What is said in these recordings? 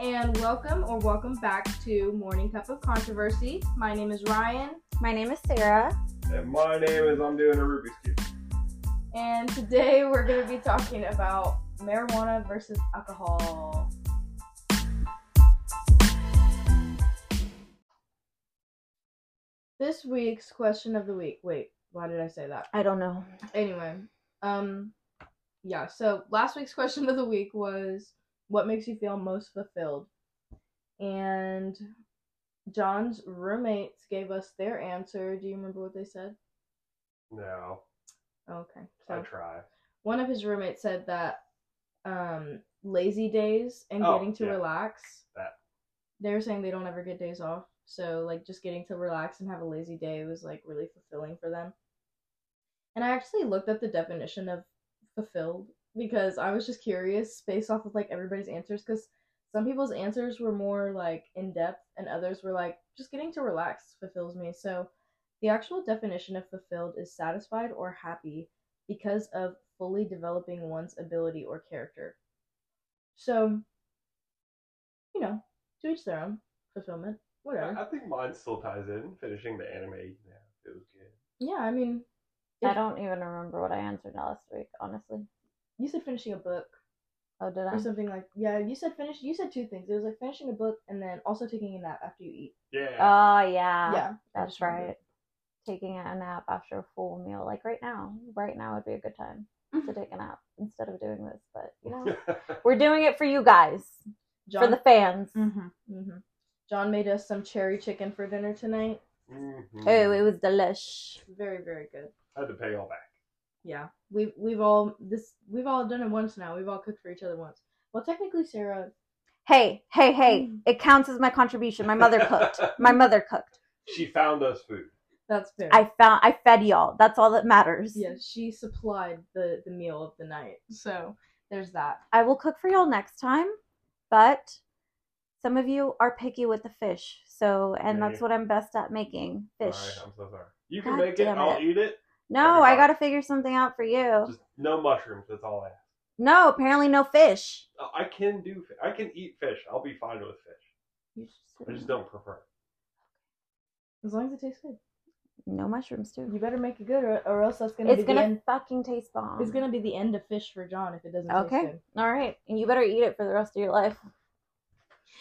and welcome or welcome back to Morning Cup of Controversy. My name is Ryan, My name is Sarah. And my name is I'm doing a Rubik's Cube. and today we're going to be talking about marijuana versus alcohol. This week's question of the week. Wait, why did I say that? I don't know. Anyway, um, yeah. So last week's question of the week was, "What makes you feel most fulfilled?" And John's roommates gave us their answer. Do you remember what they said? No, Okay, So I try. one of his roommates said that um, lazy days and Oh, getting to yeah. relax. That. They're saying they don't ever get days off, so like just getting to relax and have a lazy day was like really fulfilling for them. And I actually looked up the definition of fulfilled because I was just curious based off of like everybody's answers because some people's answers were more like in depth and others were like just getting to relax fulfills me. So the actual definition of fulfilled is satisfied or happy because of fully developing one's ability or character. So, you know, to each their own fulfillment, whatever. I, I think mine still ties in. Finishing the anime, yeah, it was good. yeah, I mean, I don't even remember what I answered last week, honestly. You said finishing a book Oh, did I? or something like yeah. You said finish. You said two things. It was like finishing a book and then also taking a nap after you eat. Yeah. Oh, yeah. yeah, That's right. Taking a nap after a full meal. Like right now. Right now would be a good time to take a nap instead of doing this. But, you know, we're doing it for you guys, John, for the fans. hmm hmm John made us some cherry chicken for dinner tonight. Mhm. Oh, it was delish. Very very good. I had to pay all back. Yeah, we've we've all this we've all done it once now. We've all cooked for each other once. Well, technically, Sarah. Hey, hey, hey. Mm. It counts as my contribution. My mother cooked. My mother cooked. She found us food. That's fair. I found I fed y'all. That's all that matters. Yes, she supplied the the meal of the night. So there's that. I will cook for y'all next time, but some of you are picky with the fish. So, and Yeah, that's yeah. what I'm best at making fish. Sorry, I'm so sorry. You can God make it. damn I'll it. eat it. No, Every I got to figure something out for you. Just no mushrooms. That's all I ask. No, apparently no fish. Uh, I can do. I can eat fish. I'll be fine with fish. I just don't prefer. it. As long as it tastes good. No mushrooms too. You better make it good, or, or else that's gonna It's be gonna the end. fucking taste bomb. It's gonna be the end of fish for John if it doesn't Okay. taste All right, and you better eat it for the rest of your life.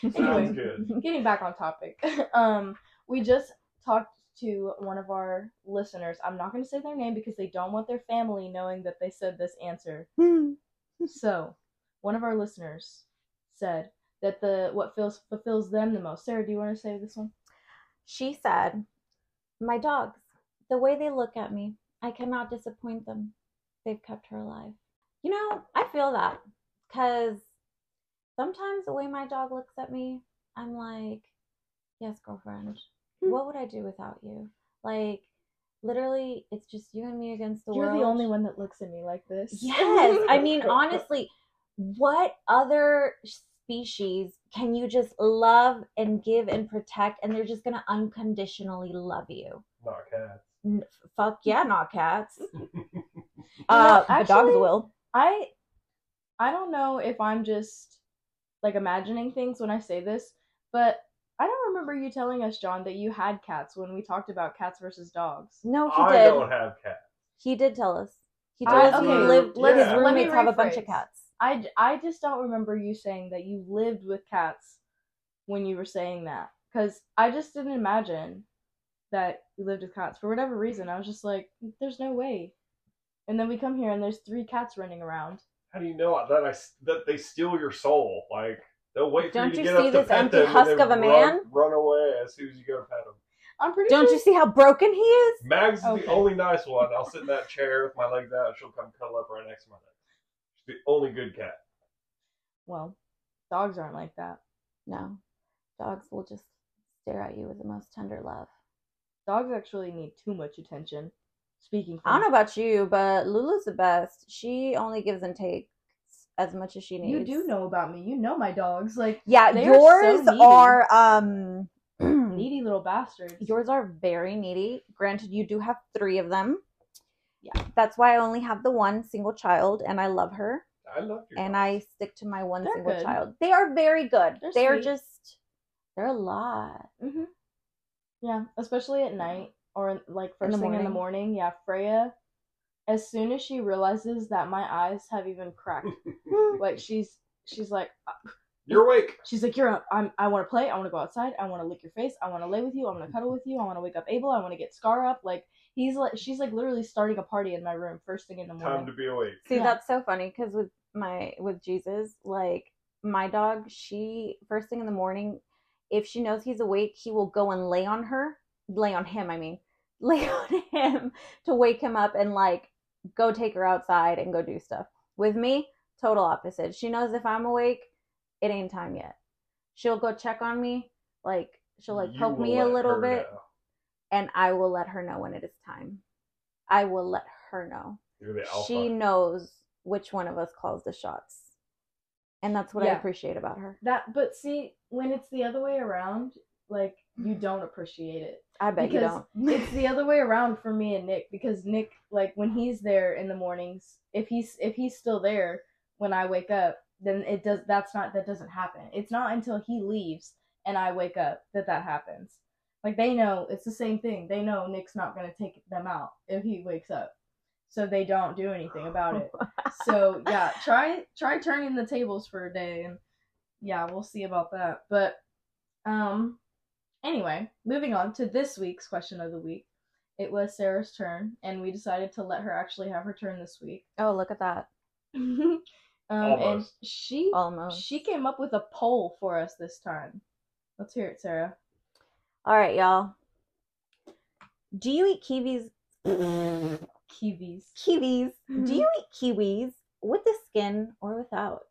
Sounds Anyway, good. getting back on topic. um, we just talked to one of our listeners. I'm not gonna say their name because they don't want their family knowing that they said this answer. So, one of our listeners said that the what feels fulfills them the most. Sarah, do you want to say this one? She said, My dogs, the way they look at me, I cannot disappoint them. They've kept her alive. You know, I feel that because sometimes the way my dog looks at me, I'm like, Yes, girlfriend. What would I do without you? Like, literally, it's just you and me against the world. You're the only one that looks at me like this. Yes. I mean, honestly, what other species can you just love and give and protect and they're just going to unconditionally love you? Not cats. N- fuck yeah, not cats. know, Uh, the dogs will. I I don't know if I'm just like imagining things when I say this, but I don't remember you telling us, John, that you had cats when we talked about cats versus dogs. No, he did. I did. don't have cats. He did tell us. He I- us okay, he lived. let- his yeah. let me roommates have a bunch of rephrase. cats. I, j- I just don't remember you saying that you lived with cats when you were saying that. Because I just didn't imagine that you lived with cats. For whatever reason, I was just like, there's no way. And then we come here and there's three cats running around. How do you know that I s- that they steal your soul? Like they'll wait for Don't you to you get see up to this pet empty them and husk then of a run, man? Run away as soon as you go to pet them. I'm pretty Don't sure. you see how broken he is? Mags is Okay. the only nice one. I'll sit in that chair with my legs out. and She'll come cuddle up right next to my neck. She's the only good cat. Well, dogs aren't like that. No. Dogs will just stare at you with the most tender love. Dogs actually need too much attention. Speaking I don't know about you, but Lulu's the best. She only gives and takes as much as she needs. you do know about me. You know my dogs. Like Yeah, They are so yours are um needy little bastards. yours are very needy. Granted, you do have three of them. Yeah. That's why I only have the one single child and I love her. I love your and dogs. I stick to my one They're single good. child. They are very good. They're They're, sweet. just they're a lot. hmm Yeah, especially at night or like In first the thing in the morning. morning. Yeah, Freya. As soon as she realizes that my eyes have even cracked, like she's she's like uh, You're awake. she's like you're up. I'm I want to play. I want to go outside. I want to lick your face. I want to lay with you. I want to cuddle with you. I want to wake up Abel. I want to get Scar up. Like he's like she's like literally starting a party in my room first thing in the morning. Time to be awake. See, Yeah. that's so funny because with my with Jesus, like my dog, she first thing in the morning, if she knows he's awake, he will go and lay on her, lay on him. I mean, lay on him to wake him up and like go take her outside and go do stuff. With me, total opposite. She knows if I'm awake, it ain't time yet. She'll go check on me, like she'll like You poke me a little bit, know. and I will let her know when it is time. I will let her know You're the alpha. she knows which one of us calls the shots. And that's what I appreciate about her. That but see when it's the other way around, like you don't appreciate it. I bet you don't. it's the other way around for me and Nick because Nick like when he's there in the mornings if he's if he's still there when I wake up then it does that's not that doesn't happen. It's not until he leaves and I wake up that that happens. Like they know it's the same thing. They know Nick's not going to take them out if he wakes up. So they don't do anything about it. So yeah try try turning the tables for a day and yeah we'll see about that. But um anyway moving on to this week's question of the week it was sarah's turn and we decided to let her actually have her turn this week oh, look at that. um and she Almost. she came up with a poll for us this time let's hear it sarah All right, y'all. Do you eat kiwis? kiwis Kiwis. Do you eat kiwis with the skin or without?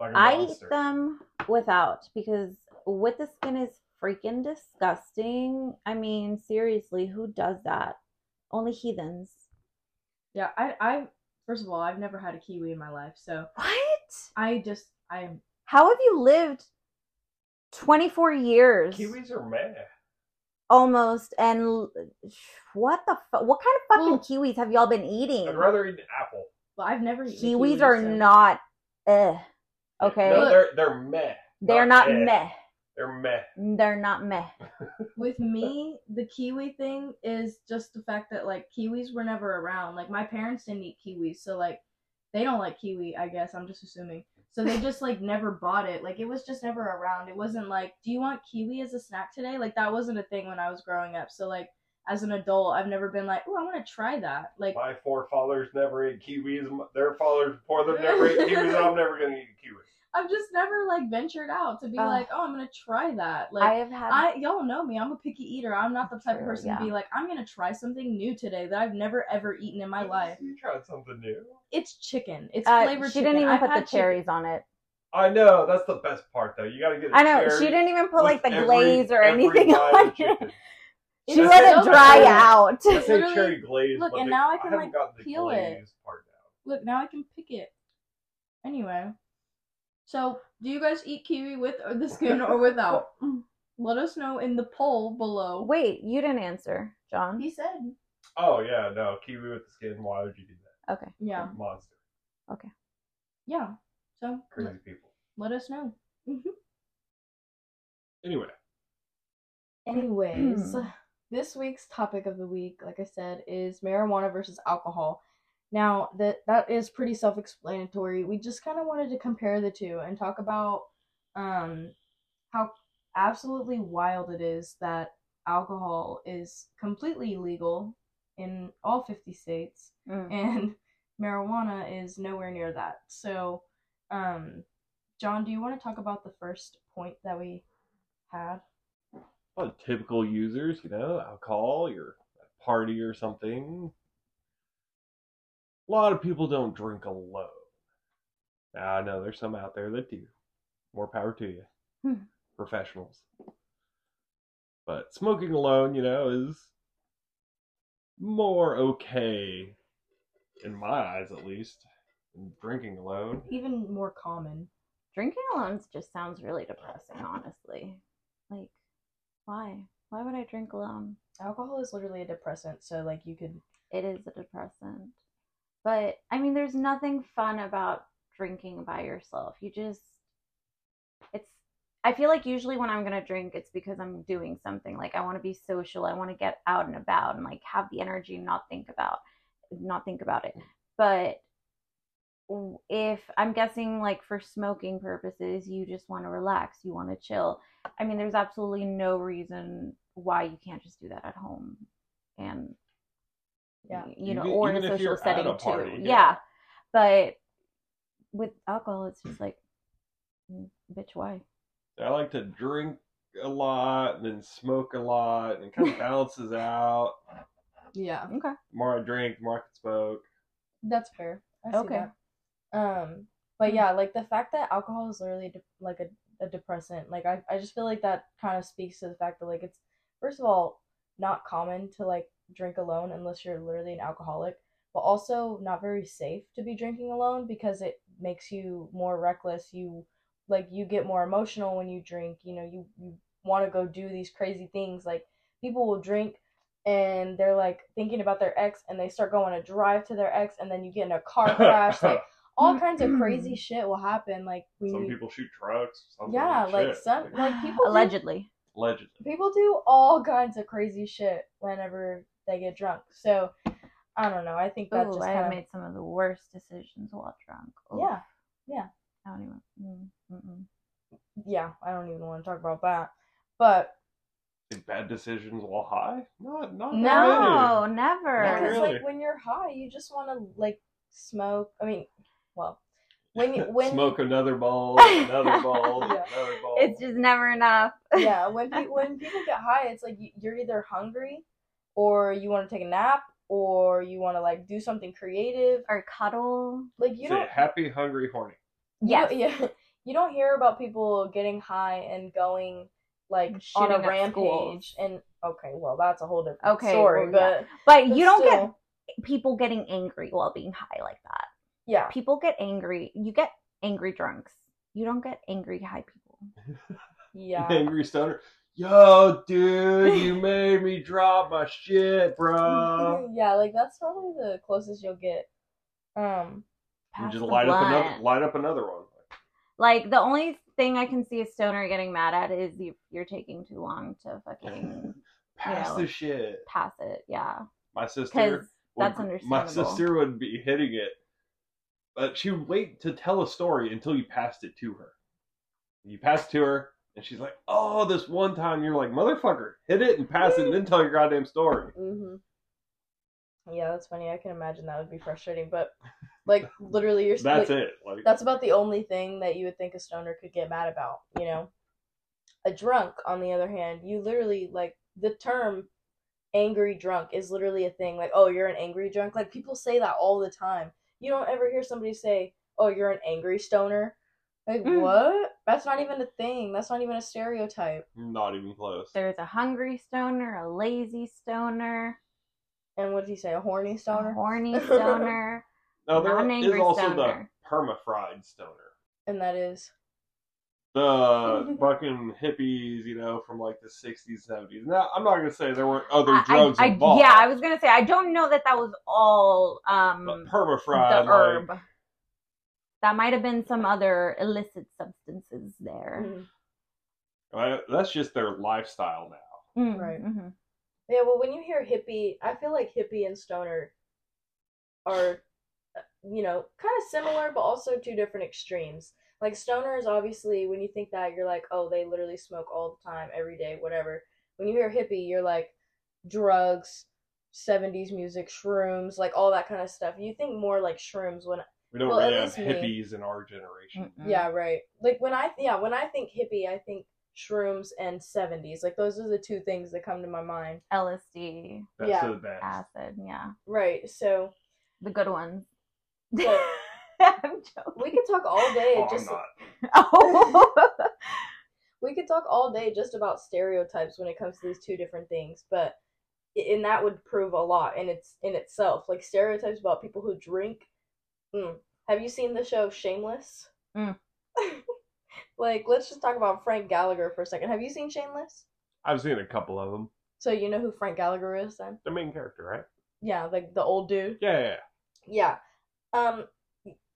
Like a I eat them without because with the skin is freaking disgusting. I mean, seriously, who does that? Only heathens. yeah i i first of all i've never had a kiwi in my life so What? i just i'm How have you lived 24 years? Kiwis are meh. almost and what the fu- what kind of fucking Well- kiwis have y'all been eating I'd rather eat an apple. well, i've never eaten a kiwis are so- not eh okay No, they're they're meh. they're not eh. meh They're meh. they're not meh with me, the kiwi thing is just the fact that like kiwis were never around. Like my parents didn't eat kiwis, so like they don't like kiwi. I guess I'm just assuming. So they just like never bought it. Like it was just never around. It wasn't like, do you want kiwi as a snack today? Like that wasn't a thing when I was growing up. So like as an adult, I've never been like, oh, I want to try that. Like My forefathers never ate kiwis. Their fathers before them never ate kiwis. I'm never gonna eat a kiwi. I've just never like ventured out to be Ugh. like, oh, I'm gonna try that. Like i have had I y'all know me. I'm a picky eater. I'm not the type of person yeah. to be like, I'm gonna try something new today that I've never ever eaten in my life. You tried something new. It's chicken. It's uh, flavored she chicken. didn't even I've put the had chicken- cherries on it I know that's the best part though. You gotta get. a i know she didn't even put like the every- glaze or anything on it she let it dry good. out I say cherry glaze. look, but and the- now I can, haven't like, peel it. part down. Look, now I can pick it. Anyway, so do you guys eat kiwi with or the skin or without? Let us know in the poll below. wait you didn't answer john He said, Oh yeah, no kiwi with the skin. Why would you do that? okay yeah, Monster. Okay. Yeah. So Crazy let, people. let us know. Anyway, Anyways, Hmm. this week's topic of the week, like I said, is marijuana versus alcohol. Now that that is pretty self-explanatory. We just kind of wanted to compare the two and talk about um how absolutely wild it is that alcohol is completely legal in all 50 states Mm. and marijuana is nowhere near that. So, um John, do you want to talk about the first point that we had? well, typical users, you know, alcohol. You're at a party or something. A lot of people don't drink alone. Now I know there's some out there that do. More power to you, Hmm. professionals. But smoking alone, you know, is more okay, in my eyes at least, than drinking alone. even more common. Drinking alone just sounds really depressing, honestly. Like, why? Why would I drink alone? Alcohol is literally a depressant, so like you could It is a depressant. But I mean, there's nothing fun about drinking by yourself. You just, it's, I feel like usually when I'm going to drink, it's because I'm doing something. Like I want to be social. I want to get out and about and like have the energy and not think about, not think about it. But if I'm guessing like for smoking purposes, you just want to relax, you want to chill. I mean, there's absolutely no reason why you can't just do that at home. And Yeah. you know, Even- or in a social setting a party, too. yeah. Yeah. But with alcohol, it's just like, mm, bitch, why? I like to drink a lot and then smoke a lot and it kind of balances out. Yeah, Okay. The more I drink, more I can smoke. that's fair. I see Okay. that. Um, but yeah, like the fact that alcohol is literally de- like a, a depressant, like I, I just feel like that kind of speaks to the fact that like it's first of all not common to like drink alone unless you're literally an alcoholic, but also not very safe to be drinking alone because it makes you more reckless. You like you get more emotional when you drink. You know, you you want to go do these crazy things. Like people will drink and they're like thinking about their ex and they start going to drive to their ex and then you get in a car crash like all mm. kinds of crazy shit will happen like when Some people shoot trucks. Yeah people like shit. some like people do, Allegedly. Allegedly. people do all kinds of crazy shit whenever they get drunk so i don't know i think that Ooh, just have kind of made some of the worst decisions while drunk. Oof. yeah yeah I don't even. Mm, mm-mm. yeah i don't even want to talk about that but bad decisions while high? Not not that No, many. never. Not because really. like when you're high you just want to like smoke i mean well when you when Smoke another bowl, another bowl, Yeah. another bowl. It's just never enough. yeah when pe- when people get high it's like you're either hungry or you want to take a nap or you want to like do something creative or cuddle. like you Say don't happy, hungry, horny. you Yes. don't- yeah you don't hear about people getting high and going like on Shooting a rampage and okay well that's a whole different Okay, story well, yeah. but, But but you don't still, get people getting angry while being high like that. yeah People get angry. You get angry drunks. You don't get angry high people. yeah Angry stoner. Yo, dude, you made me drop my shit, bro. yeah like that's probably the closest you'll get um You just light up another light up another one. Like the only thing I can see a stoner getting mad at is you, you're taking too long to fucking Pass know, the shit. pass it. Yeah, My sister would- that's understandable. My sister would be hitting it, but she would wait to tell a story until you passed it to her. You pass it to her, and she's like, "Oh, this one time." You're like, "Motherfucker, hit it and pass it, and then tell your goddamn story." hmm yeah that's funny i can imagine that would be frustrating but like literally you're That's like, it. Like, that's about the only thing that you would think a stoner could get mad about, you know? A drunk, on the other hand, you literally, like, the term angry drunk is literally a thing. Like, oh, you're an angry drunk. Like, people say that all the time. You don't ever hear somebody say, oh, you're an angry stoner. Like, Mm. what? That's not even a thing. That's not even a stereotype. not even close. There's a hungry stoner, a lazy stoner, And what did he say? A horny a stoner? horny stoner. No, there Not an is also stoner. the perma-fried stoner. and that is. The fucking hippies, you know, from like the 60s, 70s. Now, I'm not going to say there weren't other I- drugs I, I- involved. yeah, I was gonna say I don't know that that was all um But the perma-fried, herb. like, That might have been some other illicit substances there. Mhm. well, that's just their lifestyle now. Mm, Right. mhm. Yeah, well, when you hear hippie, I feel like hippie and stoner are, uh, you know, kind of similar, but also two different extremes. Like stoner is obviously when you think that you're like, oh, they literally smoke all the time, every day, whatever. When you hear hippie, you're like drugs, '70s music, shrooms, like all that kind of stuff. You think more like shrooms when We don't Well, at really have least me. hippies in our generation. Mm-mm. yeah, right. Like when I yeah when I think hippie, I think shrooms and '70s. Like those are the two things that come to my mind. LSD, That's Yeah. the best. acid, yeah, Right. So the good ones. So- I'm joking. we could talk all day Oh, just I'm not. Oh. we could talk all day just about stereotypes when it comes to these two different things but and that would prove a lot in its in itself like stereotypes about people who drink mm. have you seen the show shameless Mm. like let's just talk about frank gallagher for a second have you seen shameless I've seen a couple of them. so you know who frank gallagher is then The main character, right? yeah like the old dude Yeah, yeah. yeah. yeah Um,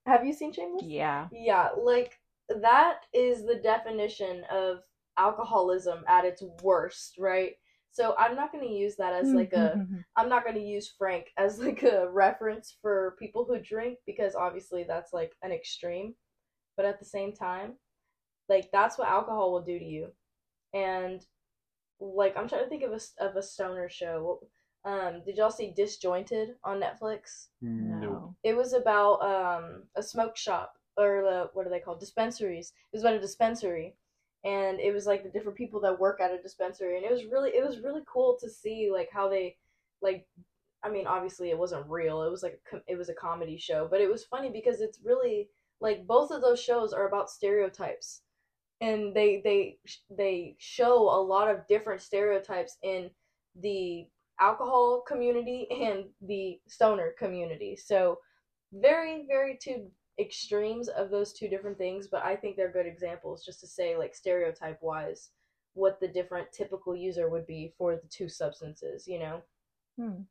have you seen Shameless? Yeah. Yeah, like that is the definition of alcoholism at its worst, right? So I'm not going to use that as like a I'm not going to use Frank as like a reference for people who drink because obviously that's like an extreme. But at the same time, like that's what alcohol will do to you. And like I'm trying to think of a of a stoner show. Um did y'all see Disjointed on Netflix? No. It was about um a smoke shop or the what are they called? Dispensaries. It was about a dispensary and it was like the different people that work at a dispensary and it was really it was really cool to see like how they like I mean obviously it wasn't real. It was like a, it was a comedy show, but it was funny because it's really like both of those shows are about stereotypes and they they they show a lot of different stereotypes in the alcohol community and the stoner community. So very very two extremes of those two different things, but I think they're good examples just to say like stereotype wise what the different typical user would be for the two substances, you know. Hmm.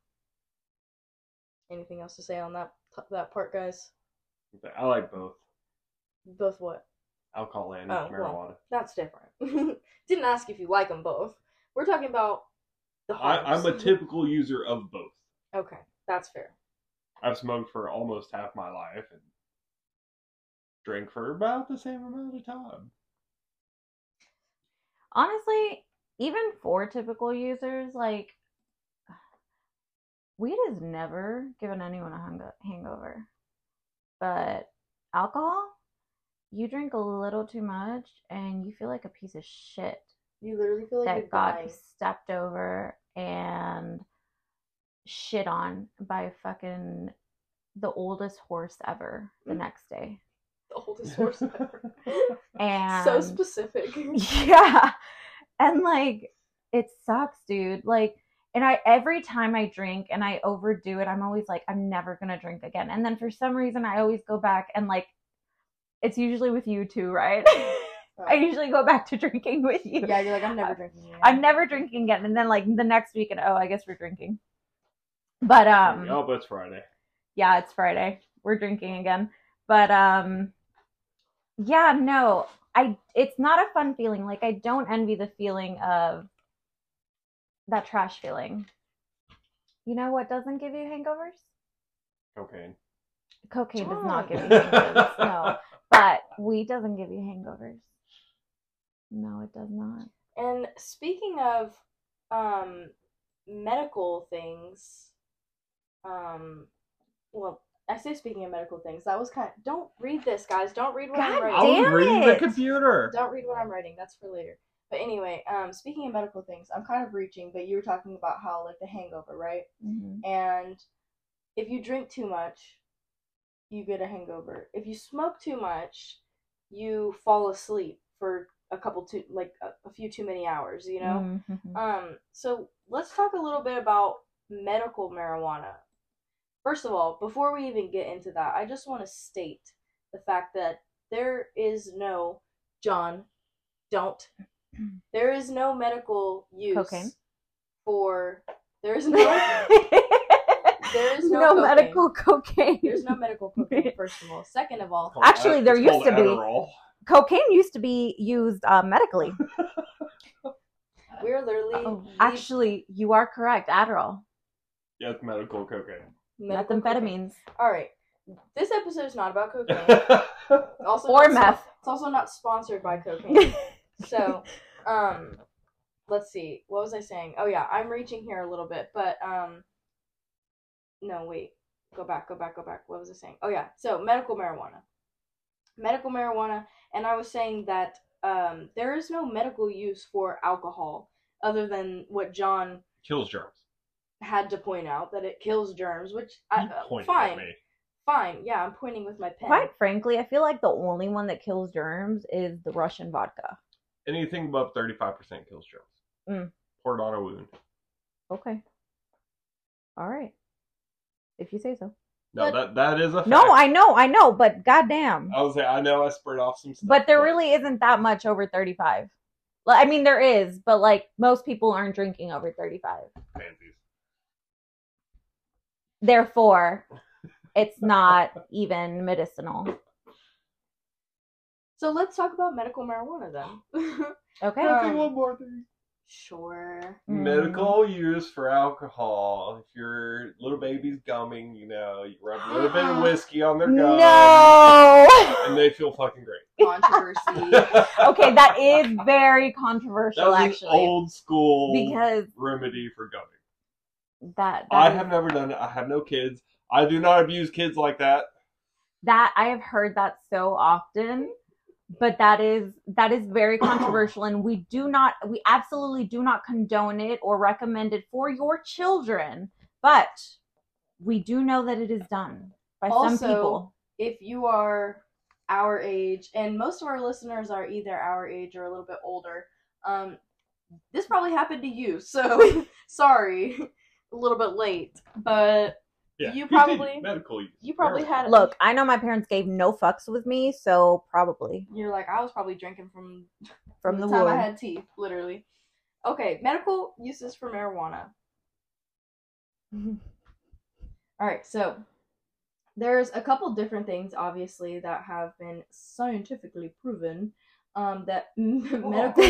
Anything else to say on that that part, guys? I like both Both what? alcohol and Oh, marijuana. well. That's different. Didn't ask if you like them both. We're talking about the I, I'm a typical user of both. okay, that's fair. I've smoked for almost half my life and drank for about the same amount of time. Honestly, even for typical users, like weed has never given anyone a hang- hangover. But alcohol, you drink a little too much and you feel like a piece of shit You literally feel like that got dying. stepped over and shit on by fucking the oldest horse ever the Mm. next day. The oldest horse ever. And so specific. yeah. And like it sucks, dude. Like and I every time I drink and I overdo it, I'm always like I'm never going to drink again. And then for some reason I always go back and like it's usually with you too, right? I usually go back to drinking with you. yeah, you're like I'm never drinking. Again. I'm never drinking again. And then like the next week and oh, I guess we're drinking. But um oh, but it's Friday. yeah, it's Friday. We're drinking again. But um yeah, no. I it's not a fun feeling. Like I don't envy the feeling of that trash feeling. You know what doesn't give you hangovers? Cocaine. Cocaine does not give you hangovers. No. But weed doesn't give you hangovers. No, it does not. And speaking of um medical things, um well, I say speaking of medical things, that was kind of, don't read this, guys. Don't read what I'm writing. I was Damn reading the computer. Don't read what I'm writing. That's for later. But anyway, um speaking of medical things, I'm kind of reaching, but you were talking about how like the hangover, right? Mhm. And if you drink too much, you get a hangover. If you smoke too much, you fall asleep for a couple too like a, a few too many hours, you know? Mhm. Um, so let's talk a little bit about medical marijuana. First of all, before we even get into that, I just want to state the fact that there is no John, don't. There is no medical use Cocaine? for there is no there is no no cocaine. medical cocaine. there's no medical cocaine first of all. Second of all, Actually, there used called to be. Adderall. cocaine used to be used uh, medically. we're literally Oh, actually, you are correct. Adderall, Yeah, it's medical cocaine. Medical cocaine. methamphetamines, All right. This episode is not about cocaine. Also or not meth. It's also not sponsored by cocaine. so, um, let's see. What was I saying? Oh yeah, I'm reaching here a little bit, but um, no wait, go back, go back, go back. What was I saying? Oh yeah, so medical marijuana, medical marijuana, and I was saying that um, there is no medical use for alcohol other than what John Kills germs. Had to point out that it kills germs, which I, uh, fine, at me. fine. Yeah, I'm pointing with my pen. Quite frankly, I feel like the only one that kills germs is the Russian vodka. Anything above 35% kills germs. Mm. Pour it on a wound. Okay. All right. If you say so. No, But- that that is a fact. No, I know, I know, but goddamn. I was say I know I spread off some stuff. But there really isn't that much over 35. Well, I mean, there is, but like most people aren't drinking over 35. fancies. Therefore, it's not even medicinal. So let's talk about medical marijuana then. Okay. I think Um, one more thing. sure. Mm. Medical use for alcohol. If your little baby's gumming, you know, you rub a little bit of whiskey on their gum, No. and they feel fucking great. Controversy. okay, that is very controversial, that was actually, old school because remedy for gumming. That, that I is- have never done it. I have no kids. I do not abuse kids like that. that I have heard that so often, but that is that is very controversial, and we do not, we absolutely do not condone it or recommend it for your children. But we do know that it is done by some people. if you are our age, and most of our listeners are either our age or a little bit older, um, this probably happened to you. So sorry, a little bit late, but Yeah, You probably- medical use. you probably had. Look, I know my parents gave no fucks with me, so probably You're like I was probably drinking from from the time womb. I had teeth, literally. Okay, medical uses for marijuana. All right, so there's a couple different things, obviously, that have been scientifically proven um, that medical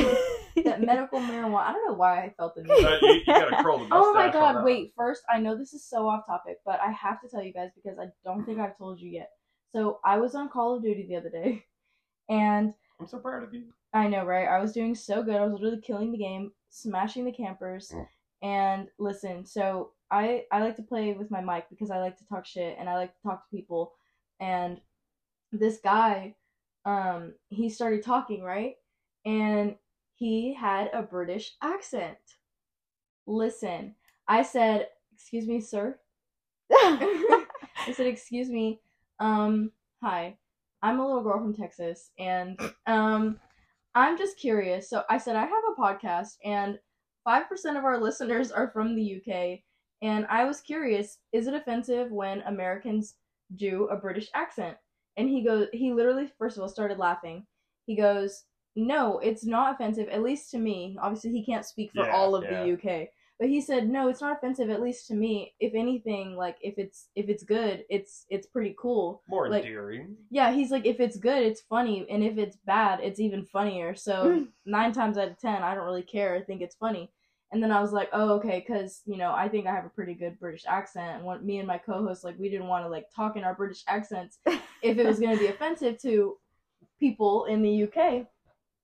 that medical marijuana. I don't know why I felt the need. Uh, you, you gotta curl the Oh my god, wait, first, I know this is so off topic, but I have to tell you guys because I don't think I've told you yet. So, I was on Call of Duty the other day, and. I'm so proud of you. I know, right? I was doing so good. I was literally killing the game, smashing the campers. Mm. And listen, so I I like to play with my mic because I like to talk shit and I like to talk to people. And this guy, um, he started talking, right? And he had a British accent. Listen, I said, "Excuse me, sir." I said, "Excuse me, um, hi, I'm a little girl from Texas, and um, I'm just curious. So I said I have a podcast, and five percent of our listeners are from the UK, and I was curious: is it offensive when Americans do a British accent? And he goes, he literally, first of all, started laughing. He goes, "No, it's not offensive, at least to me. Obviously, he can't speak for Yeah, all of yeah. the UK." But he said, "No, it's not offensive, at least to me. If anything, like if it's if it's good, it's it's pretty cool." More Like- endearing. Yeah, he's like, if it's good, it's funny, and if it's bad, it's even funnier. So nine times out of ten, I don't really care. I think it's funny. And then I was like, oh, okay, because you know, I think I have a pretty good British accent. And what me and my co-host like, we didn't want to like talk in our British accents if it was going to be offensive to people in the UK.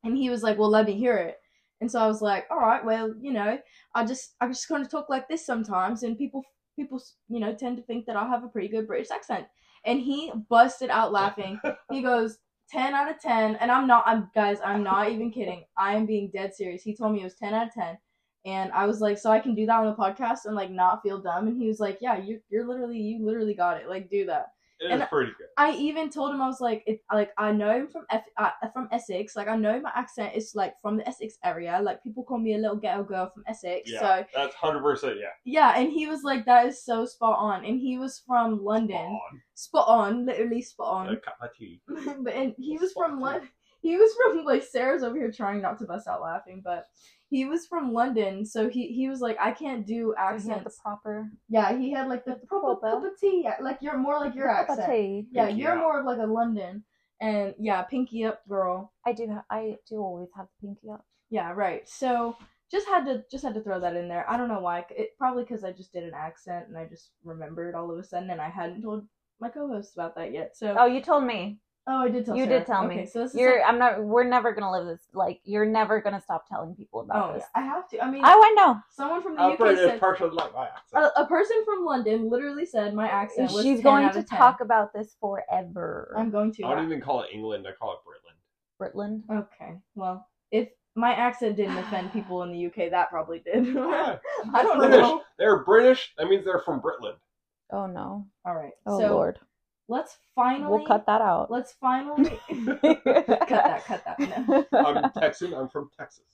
And he was like, well, let me hear it. And so I was like, all right, well, you know, I just I just kind of talk like this sometimes, and people people you know tend to think that I have a pretty good British accent. And he busted out laughing. he goes 10 out of 10 and i'm not i'm guys i'm not even kidding i am being dead serious he told me it was 10 out of 10 and i was like so i can do that on the podcast and like not feel dumb? And he was like yeah you, you're literally you literally got it. Like do that. It and is pretty good. i even told him i was like it like i know i'm from F, uh, from essex. Like i know my accent is like from the essex area. Like people call me a little ghetto girl from essex Yeah, so that's hundred percent. Yeah, yeah and he was like that is so spot on. And he was from london. Spot on. Spot on literally spot on. Cup of tea. but and he was from London. He was from like Sarah's over here trying not to bust out laughing, but he was from London, so he he was like, I can't do He had the accents. proper yeah, he had like the the proper proper- cup of tea, like you're more like your accent. tea. Yeah, Pinky you're up. more of like a London, and yeah, pinky up, girl. I do. Ha- I do always have the pinky up. Yeah, right. So just had to just had to throw that in there. I don't know why. It probably because I just did an accent and I just remembered all of a sudden, and I hadn't told my co-hosts about that yet. So Oh, you told me. Oh, I did tell you Sarah. did tell Okay, me. So this is You're. like- I'm not. We're never gonna live this. Like you're never gonna stop telling people about oh, this. yeah, I have to. I mean, Oh, I know. Someone from the I'm UK said partially like my accent. a, a person from London literally said my accent was She's 10 going out to of 10. talk about this forever. I'm going to. I don't even call it England. I call it Britland. Britland. Okay. Well, if my accent didn't offend people in the UK, that probably did. Yeah, I don't British. know. They're British. That means they're from Britland. Oh no. All right. Oh so lord. Let's finally. We'll cut that out. Let's finally cut that. Cut that. No. I'm Texan. I'm from Texas.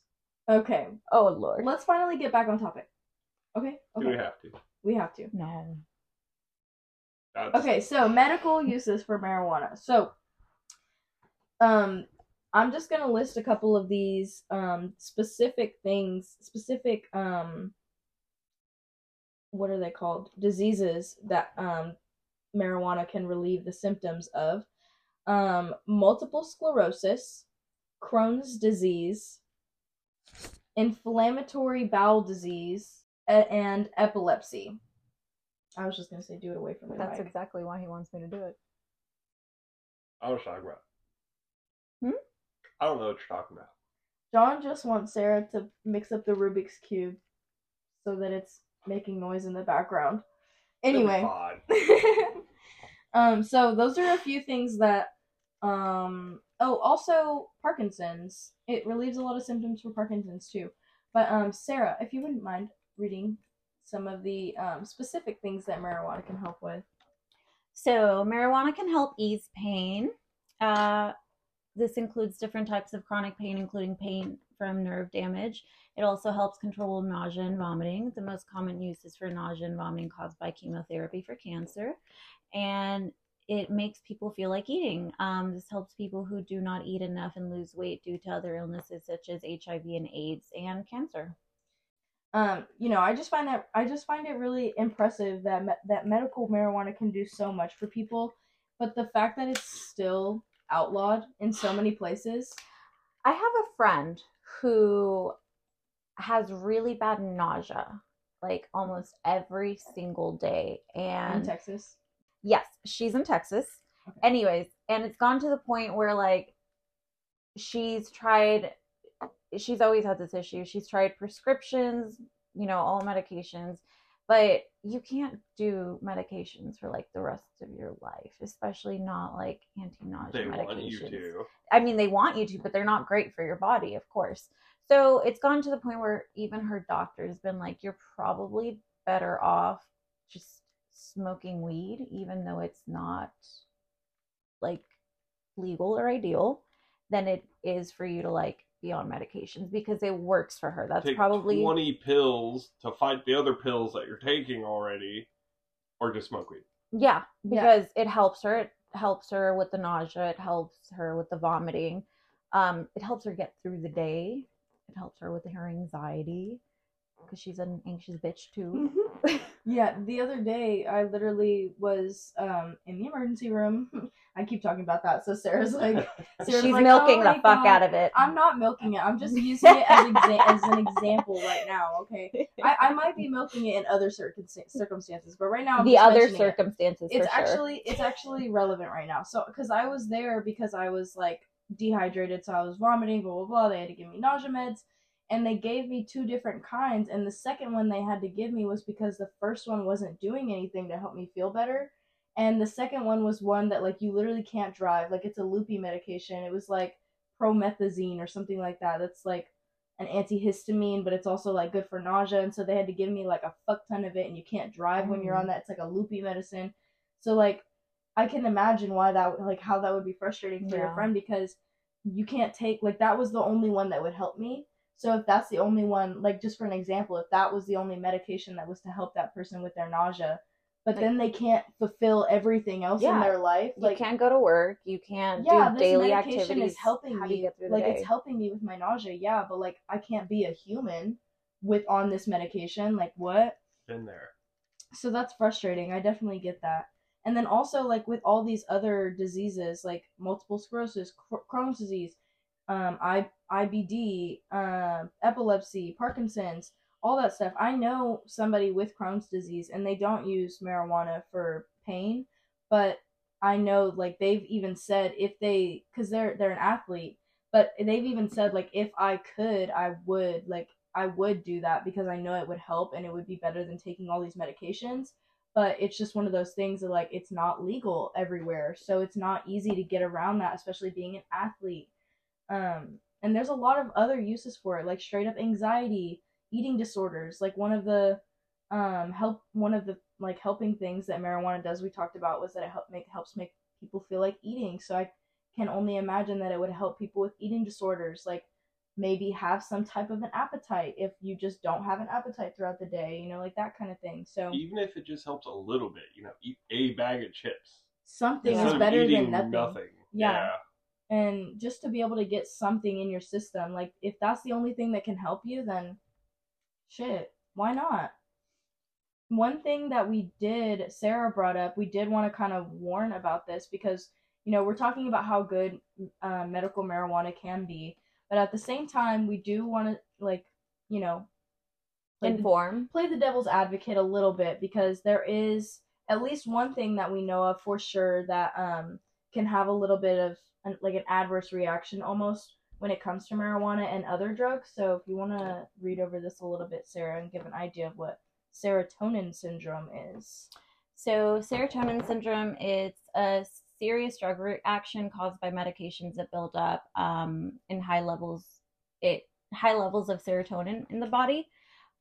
Okay. oh lord. Let's finally get back on topic. Okay. Okay. Do we have to? We have to. No. That's, Okay, so medical uses for marijuana. So, um, I'm just gonna list a couple of these um specific things, specific um, what are they called? Diseases that um marijuana can relieve the symptoms of um, multiple sclerosis, Crohn's disease, inflammatory bowel disease, and epilepsy. I was just gonna say, do it away from me. That's mic. exactly why he wants me to do it. I was talking about. Hmm? I don't know what you're talking about. John just wants Sarah to mix up the Rubik's cube so that it's making noise in the background. Anyway, fine. um, so those are a few things that, um, oh, also Parkinson's. It relieves a lot of symptoms for Parkinson's too. But um, Sarah, if you wouldn't mind reading some of the um, specific things that marijuana can help with. So, marijuana can help ease pain. Uh, this includes different types of chronic pain, including pain from nerve damage. It also helps control nausea and vomiting. The most common use is for nausea and vomiting caused by chemotherapy for cancer. And it makes people feel like eating. Um, this helps people who do not eat enough and lose weight due to other illnesses such as HIV and AIDS and cancer. um, you know, I just find that I just find it really impressive that me- that medical marijuana can do so much for people, but the fact that it's still outlawed in so many places. I have a friend who has really bad nausea, like almost every single day. in And Texas. yes, she's in Texas. Okay. Anyways, and it's gone to the point where like she's tried she's always had this issue. She's tried prescriptions, you know, all medications, but you can't do medications for like the rest of your life, especially not like anti-nausea They medications. want you to. I mean, they want you to, but they're not great for your body, of course. So it's gone to the point where even her doctor's been like, you're probably better off just smoking weed, even though it's not like legal or ideal, than it is for you to like be on medications because it works for her. That's Take probably 20 pills to fight the other pills that you're taking already, or just smoke weed. Yeah, Yeah. because it helps her. It helps her with the nausea. It helps her with the vomiting. Um, it helps her get through the day. It helps her with her anxiety because she's an anxious bitch too. Yeah, the other day I literally was um in the emergency room. I keep talking about that, so Sarah's like, Sarah's she's like, milking "Oh the fuck God." out of it. I'm not milking it. I'm just using it as exa- as an example right now. Okay, I, I might be milking it in other circumst- circumstances, but right now I'm the other mentioning it. circumstances It's for sure. actually it's actually relevant right now. So because I was there because I was like dehydrated, so I was vomiting. Blah blah blah. They had to give me nausea meds, and they gave me two different kinds. And the second one they had to give me was because the first one wasn't doing anything to help me feel better. And the second one was one that like you literally can't drive. Like it's a loopy medication. It was like promethazine or something like that. That's like an antihistamine, but it's also like good for nausea. And so they had to give me like a fuck ton of it, and you can't drive when you're on mm. that. It's like a loopy medicine. So like I can imagine why that like how that would be frustrating for your friend because you can't take like that was the only one that would help me. So if that's the only one, like just for an example, if that was the only medication that was to help that person with their nausea, but Like- then they can't fulfill everything else in their life, Like, you can't go to work. You can't yeah, do this daily medication activities. is helping How do you me. get through the Like day? it's helping me with my nausea, yeah, but like I can't be a human with on this medication. Like what? Been there. so that's frustrating. I definitely get that. And then also like with all these other diseases like multiple sclerosis, Cro- Crohn's disease, um, I IBD, um, epilepsy, Parkinson's, all that stuff. I know somebody with Crohn's disease and they don't use marijuana for pain, but I know like they've even said if they cuz they're they're an athlete, but they've even said like if I could, I would like I would do that because I know it would help and it would be better than taking all these medications. But it's just one of those things that like it's not legal everywhere, so it's not easy to get around that, especially being an athlete. Um, and there's a lot of other uses for it, like straight up anxiety, eating disorders. Like one of the um help one of the like helping things that marijuana does we talked about was that it help make helps make people feel like eating. So I can only imagine that it would help people with eating disorders, like maybe have some type of an appetite if you just don't have an appetite throughout the day, you know, like that kind of thing. So Even if it just helps a little bit, you know, eat a bag of chips. something is better than nothing. Yeah. And just to be able to get something in your system, like if that's the only thing that can help you, then shit, why not? one thing that we did, Sarah brought up, we did want to kind of warn about this because, you know, we're talking about how good uh, medical marijuana can be, but at the same time, we do want to, like, you know, Inform. play the devil's advocate a little bit because there is at least one thing that we know of for sure that um, can have a little bit of an, like an adverse reaction almost when it comes to marijuana and other drugs. So if you want to read over this a little bit, Sarah, and give an idea of what serotonin syndrome is. So, serotonin syndrome is a serious drug reaction caused by medications that build up um, in high levels. It high levels of serotonin in the body.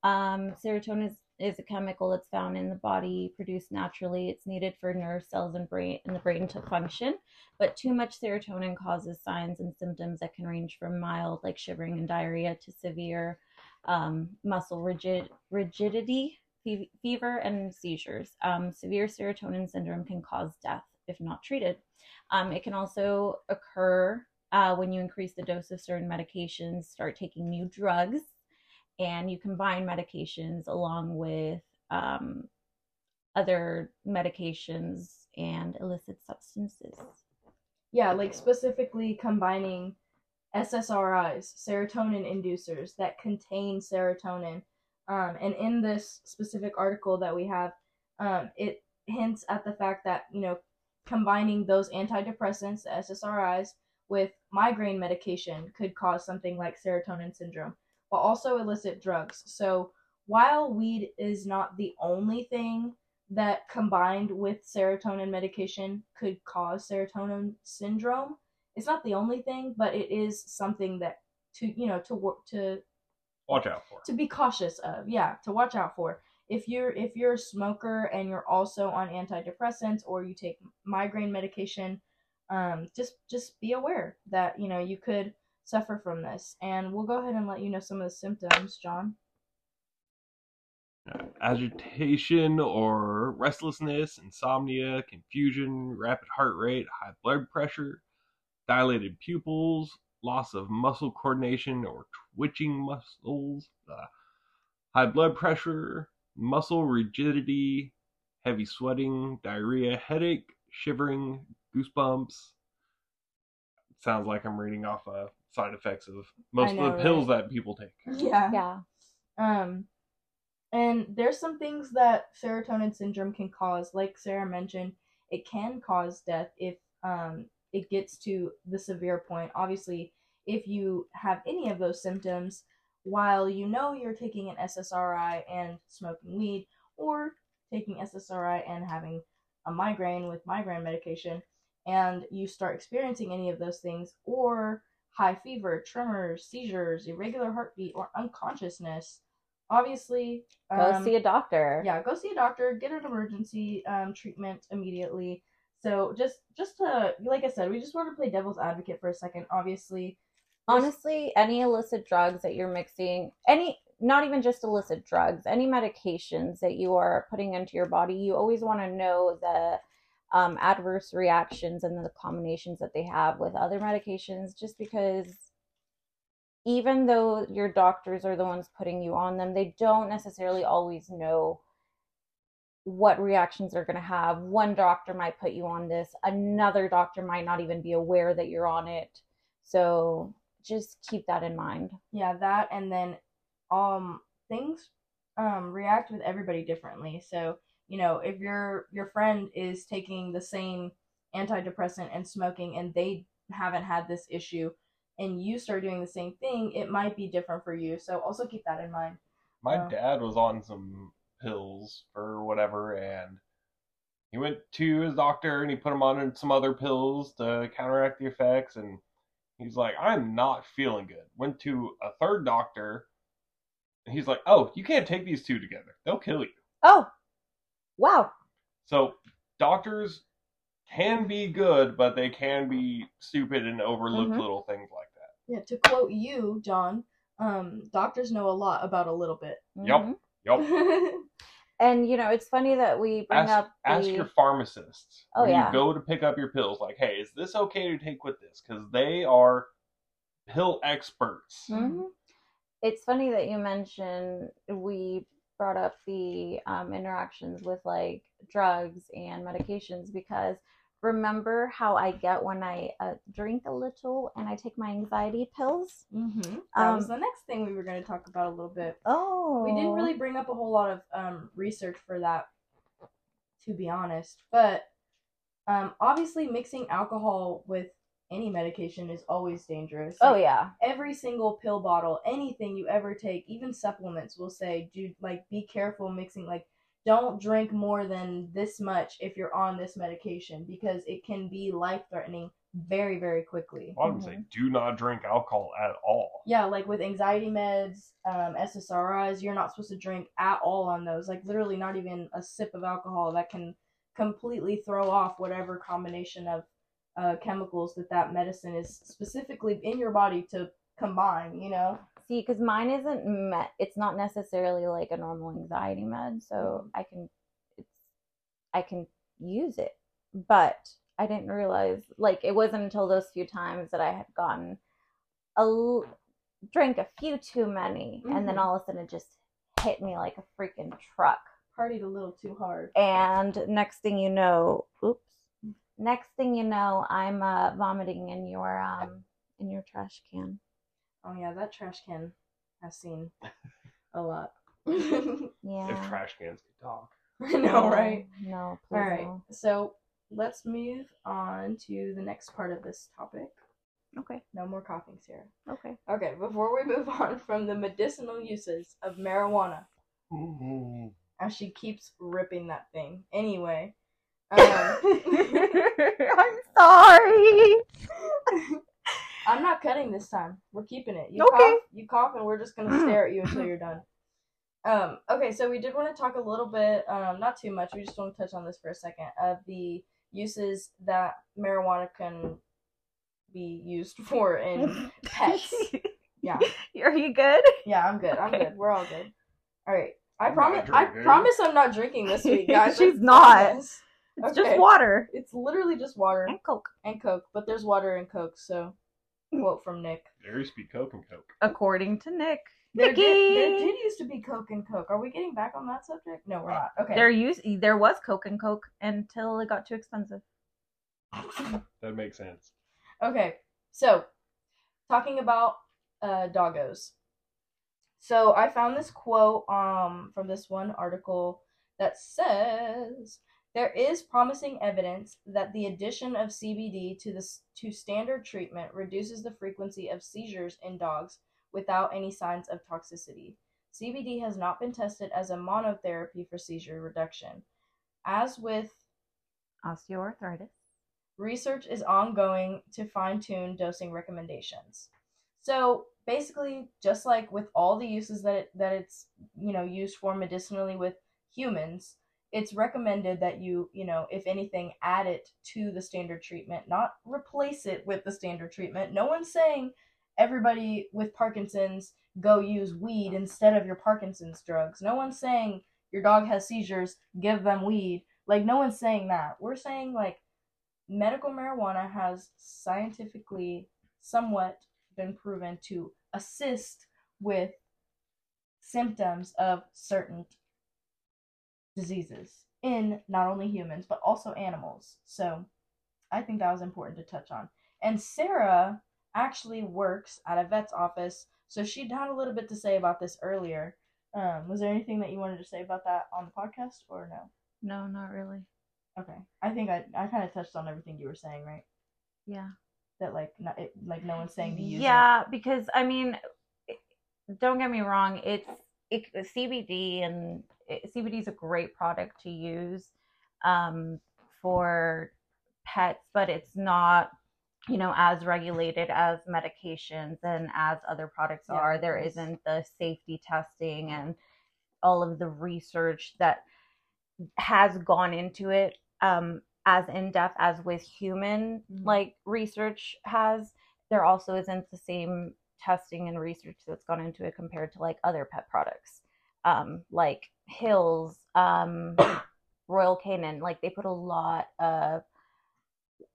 Um, serotonin is, is a chemical that's found in the body, produced naturally. It's needed for nerve cells and brain in the brain to function. But too much serotonin causes signs and symptoms that can range from mild, like shivering and diarrhea, to severe um, muscle rigid rigidity, fe- fever, and seizures. Um, severe serotonin syndrome can cause death if not treated. Um, it can also occur uh, when you increase the dose of certain medications, start taking new drugs, and you combine medications along with um, other medications and illicit substances. Yeah, like specifically combining SSRIs, serotonin inducers that contain serotonin. Um, and in this specific article that we have, um, it hints at the fact that, you know, combining those antidepressants, SSRIs, with migraine medication could cause something like serotonin syndrome, but also illicit drugs. So while weed is not the only thing that combined with serotonin medication could cause serotonin syndrome, it's not the only thing, but it is something that to you know to work to Watch out for. to be cautious of. Yeah, to watch out for. If you're if you're a smoker and you're also on antidepressants or you take migraine medication, um, just just be aware that you know you could suffer from this. And we'll go ahead and let you know some of the symptoms, John. Agitation or restlessness, insomnia, confusion, rapid heart rate, high blood pressure, dilated pupils, loss of muscle coordination or twitching muscles, uh, high blood pressure, muscle rigidity, heavy sweating, diarrhea, headache, shivering, goosebumps. Sounds like I'm reading off uh, side effects of most know, of the pills that people take. Yeah. Yeah. Um, and there's some things that serotonin syndrome can cause. Like Sarah mentioned, it can cause death if um, it gets to the severe point. Obviously, if you have any of those symptoms while you know you're taking an SSRI and smoking weed, or taking SSRI and having a migraine with migraine medication, and you start experiencing any of those things, or high fever, tremors, seizures, irregular heartbeat, or unconsciousness, obviously Go um, see a doctor. yeah go see a doctor get an emergency um, treatment immediately so just just to like i said we just want to play devil's advocate for a second obviously honestly any illicit drugs that you're mixing any not even just illicit drugs any medications that you are putting into your body you always want to know the um, adverse reactions and the combinations that they have with other medications just because even though your doctors are the ones putting you on them they don't necessarily always know what reactions they're going to have. One doctor might put you on this another doctor might not even be aware that you're on it. So just keep that in mind. yeah that and then um things um react with everybody differently. So you know if your your friend is taking the same antidepressant and smoking and they haven't had this issue and you start doing the same thing it might be different for you so also keep that in mind My dad was on some pills or whatever, and he went to his doctor and he put him on some other pills to counteract the effects. And he's like, I'm not feeling good. Went to a third doctor, and he's like, Oh, you can't take these two together, they'll kill you. Oh, wow. So, doctors can be good, but they can be stupid and overlook Mhm. little things like that. yeah to quote you john um doctors know a lot about a little bit Yup. Mhm. Yup. And you know, it's funny that we bring ask, up the ask your pharmacists. Oh, when yeah. you go to pick up your pills like hey is this okay to take with this because they are pill experts Mhm. It's funny that you mention we brought up the um, interactions with like drugs and medications because remember how I get when I uh, drink a little and I take my anxiety pills? Mm-hmm. That was Um, the next thing we were going to talk about a little bit. Oh, We didn't really bring up a whole lot of um, research for that, to be honest. But um, obviously, mixing alcohol with any medication is always dangerous. Oh Like, yeah, every single pill bottle, anything you ever take, even supplements will say, "Do like be careful mixing like don't drink more than this much if you're on this medication because it can be life threatening very very quickly." A lot of them say, do not drink alcohol at all. Yeah, like with anxiety meds, um, SSRIs, you're not supposed to drink at all on those. Like literally not even a sip of alcohol that can completely throw off whatever combination of uh, chemicals that that medicine is specifically in your body to combine. You know. see, because mine isn't met. It's not necessarily like a normal anxiety med, so Mhm. I can, it's, I can use it, but I didn't realize like it wasn't until those few times that I had gotten a l- drank a few too many, and then Mhm. all of a sudden it just hit me like a freaking truck. Partied a little too hard. and next thing you know oops next thing you know i'm uh, vomiting in your um in your trash can Oh yeah, that trash can has seen a lot. yeah If trash cans could talk. I know, right? no please All right, no. so let's move on to the next part of this topic. okay No more coughing, Sarah. okay Okay, before we move on from the medicinal uses of marijuana, Mhm. as she keeps ripping that thing. Anyway, um, i'm sorry I'm not cutting this time. We're keeping it. You Okay. cough, you cough, and we're just gonna stare at you until you're done. Um, okay, so we did want to talk a little bit, um, not too much. We just want to touch on this for a second of the uses that marijuana can be used for in pets. Yeah. are you good Yeah, I'm good. I'm good. We're all good. All right. I I'm promise. I promise I'm not drinking this week, guys. She's not. promise. It's Okay. just water It's literally just water and coke and Coke, but there's water in Coke. So, quote from Nick. There used to be Coke and Coke. according to nick There did, there did used to be Coke and Coke. Are we getting back on that subject? No, we're not. Okay. there used there was coke and coke until it got too expensive That makes sense. Okay, so talking about uh, doggos. So I found this quote um from this one article that says there is promising evidence that the addition of CBD to this to standard treatment reduces the frequency of seizures in dogs without any signs of toxicity. CBD has not been tested as a monotherapy for seizure reduction. As with osteoarthritis research is ongoing to fine tune dosing recommendations. So basically, just like with all the uses that it, that it's you know used for medicinally with humans, it's recommended that you you know if anything add it to the standard treatment, not replace it with the standard treatment. No one's saying everybody with Parkinson's go use weed instead of your Parkinson's drugs. No one's saying your dog has seizures, give them weed. Like no one's saying that. We're saying like medical marijuana has scientifically somewhat been proven to assist with symptoms of certain diseases in not only humans but also animals. So I think that was important to touch on. And Sarah actually works at a vet's office, so she had a little bit to say about this earlier. Um, was there anything that you wanted to say about that on the podcast or no? no not really Okay, I think I I kind of touched on everything you were saying, right? yeah That like not it, like no one's saying to use it. yeah because i mean don't get me wrong it's it, cbd and it, cbd is a great product to use um, for pets but it's not you know as regulated as medications and as other products Yeah, are there isn't the safety testing and all of the research that has gone into it um, as in depth as with human Mhm. like research has. There also isn't the same testing and research that's gone into it compared to like other pet products, um, like Hills, um, Royal Canin. Like they put a lot of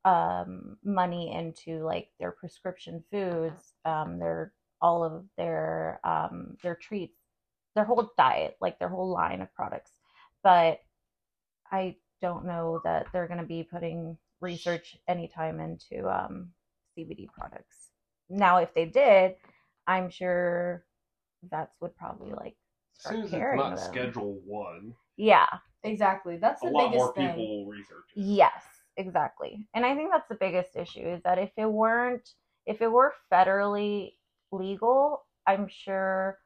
um, money into like their prescription foods, um, their all of their um, their treats their whole diet, like their whole line of products. But I don't know that they're going to be putting research anytime into um, CBD products. Now, if they did, I'm sure vets would probably like As start soon as it's not them. Schedule One, Yeah. Exactly. That's a the lot biggest more thing. people will research it. Yes, exactly. And I think that's the biggest issue is that if it weren't if it were federally legal, I'm sure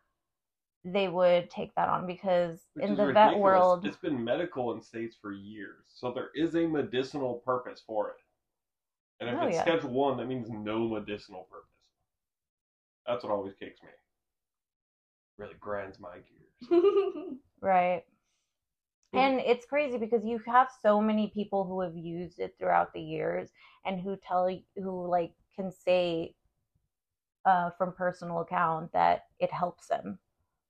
they would take that on because Which in the ridiculous. vet world it's been medical in states for years, so there is a medicinal purpose for it. And if Oh, it's yeah. Schedule One, that means no medicinal purpose. That's what always kicks me. Really grinds my gears. Right. And it's crazy because you have so many people who have used it throughout the years and who tell you, who like can say uh, from personal account that it helps them.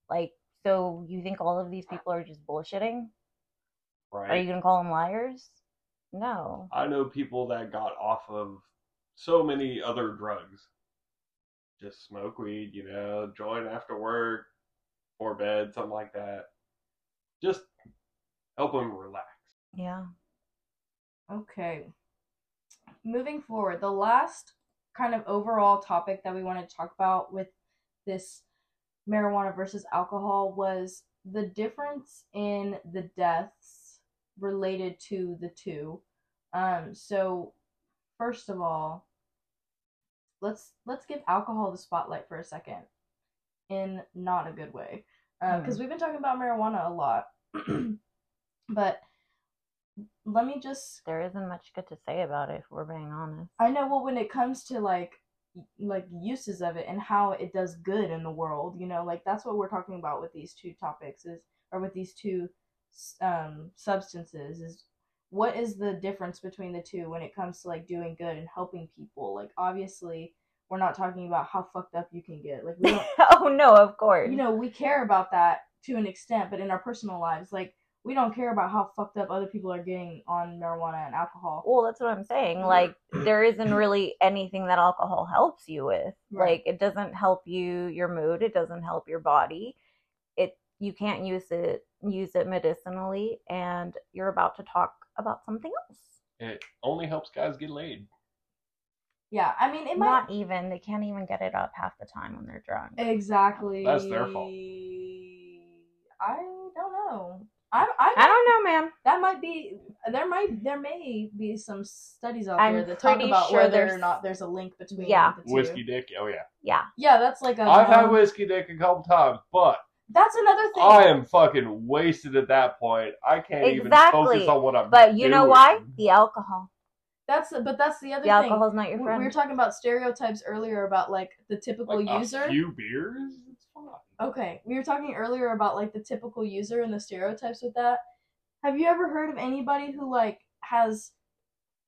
Like, so you think all of these people are just bullshitting? Right? Are you going to call them liars? No. I know people that got off of so many other drugs. Just smoke weed, you know, join after work, or bed, something like that. Just help them relax. Yeah. Okay. Moving forward, the last kind of overall topic that we want to talk about with this marijuana versus alcohol was the difference in the deaths related to the two. Um, so first of all, let's let's give alcohol the spotlight for a second, in not a good way, because we've been talking about marijuana a lot, but let me just There isn't much good to say about it if we're being honest. I know well when it comes to like like uses of it and how it does good in the world, you know, like that's what we're talking about with these two topics is or with these two um substances is what is the difference between the two when it comes to like doing good and helping people? Like obviously we're not talking about how fucked up you can get. Like we don't oh no, of course. you know, we care about that to an extent, but in our personal lives, like we don't care about how fucked up other people are getting on marijuana and alcohol. Well, that's what I'm saying. Like, there isn't really anything that alcohol helps you with. Right. Like, it doesn't help you your mood. It doesn't help your body. It you can't use it use it medicinally. And you're about to talk about something else. It only helps guys get laid. Yeah, I mean it might Not even. They can't even get it up half the time when they're drunk. Exactly. That's their fault. I don't know. I I, I don't know, man. That might be there. Might there may be some studies out I'm there that talk about sure whether or there's- not there's a link between Yeah. the two. Whiskey dick, oh yeah. Yeah. Yeah, that's like a. I've had whiskey dick a couple times, but That's another thing. I am fucking wasted at that point. I can't even focus on what I'm But you know why? The alcohol. That's but that's the other The thing. alcohol's not your We- friend. We were talking about stereotypes earlier about like the typical Like user. a few beers, it's fine. Okay, we were talking earlier about like the typical user and the stereotypes with that. Have you ever heard of anybody who like has